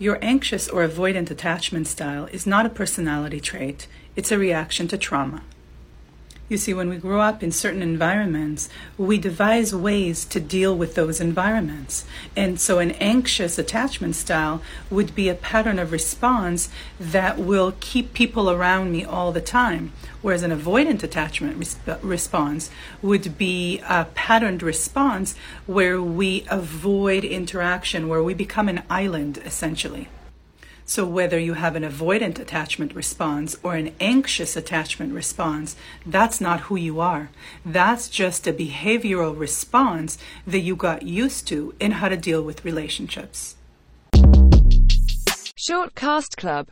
Your anxious or avoidant attachment style is not a personality trait, it's a reaction to trauma. You see, when we grow up in certain environments, we devise ways to deal with those environments. And so, an anxious attachment style would be a pattern of response that will keep people around me all the time. Whereas an avoidant attachment resp- response would be a patterned response where we avoid interaction, where we become an island essentially. So, whether you have an avoidant attachment response or an anxious attachment response, that's not who you are. That's just a behavioral response that you got used to in how to deal with relationships. Short Cast Club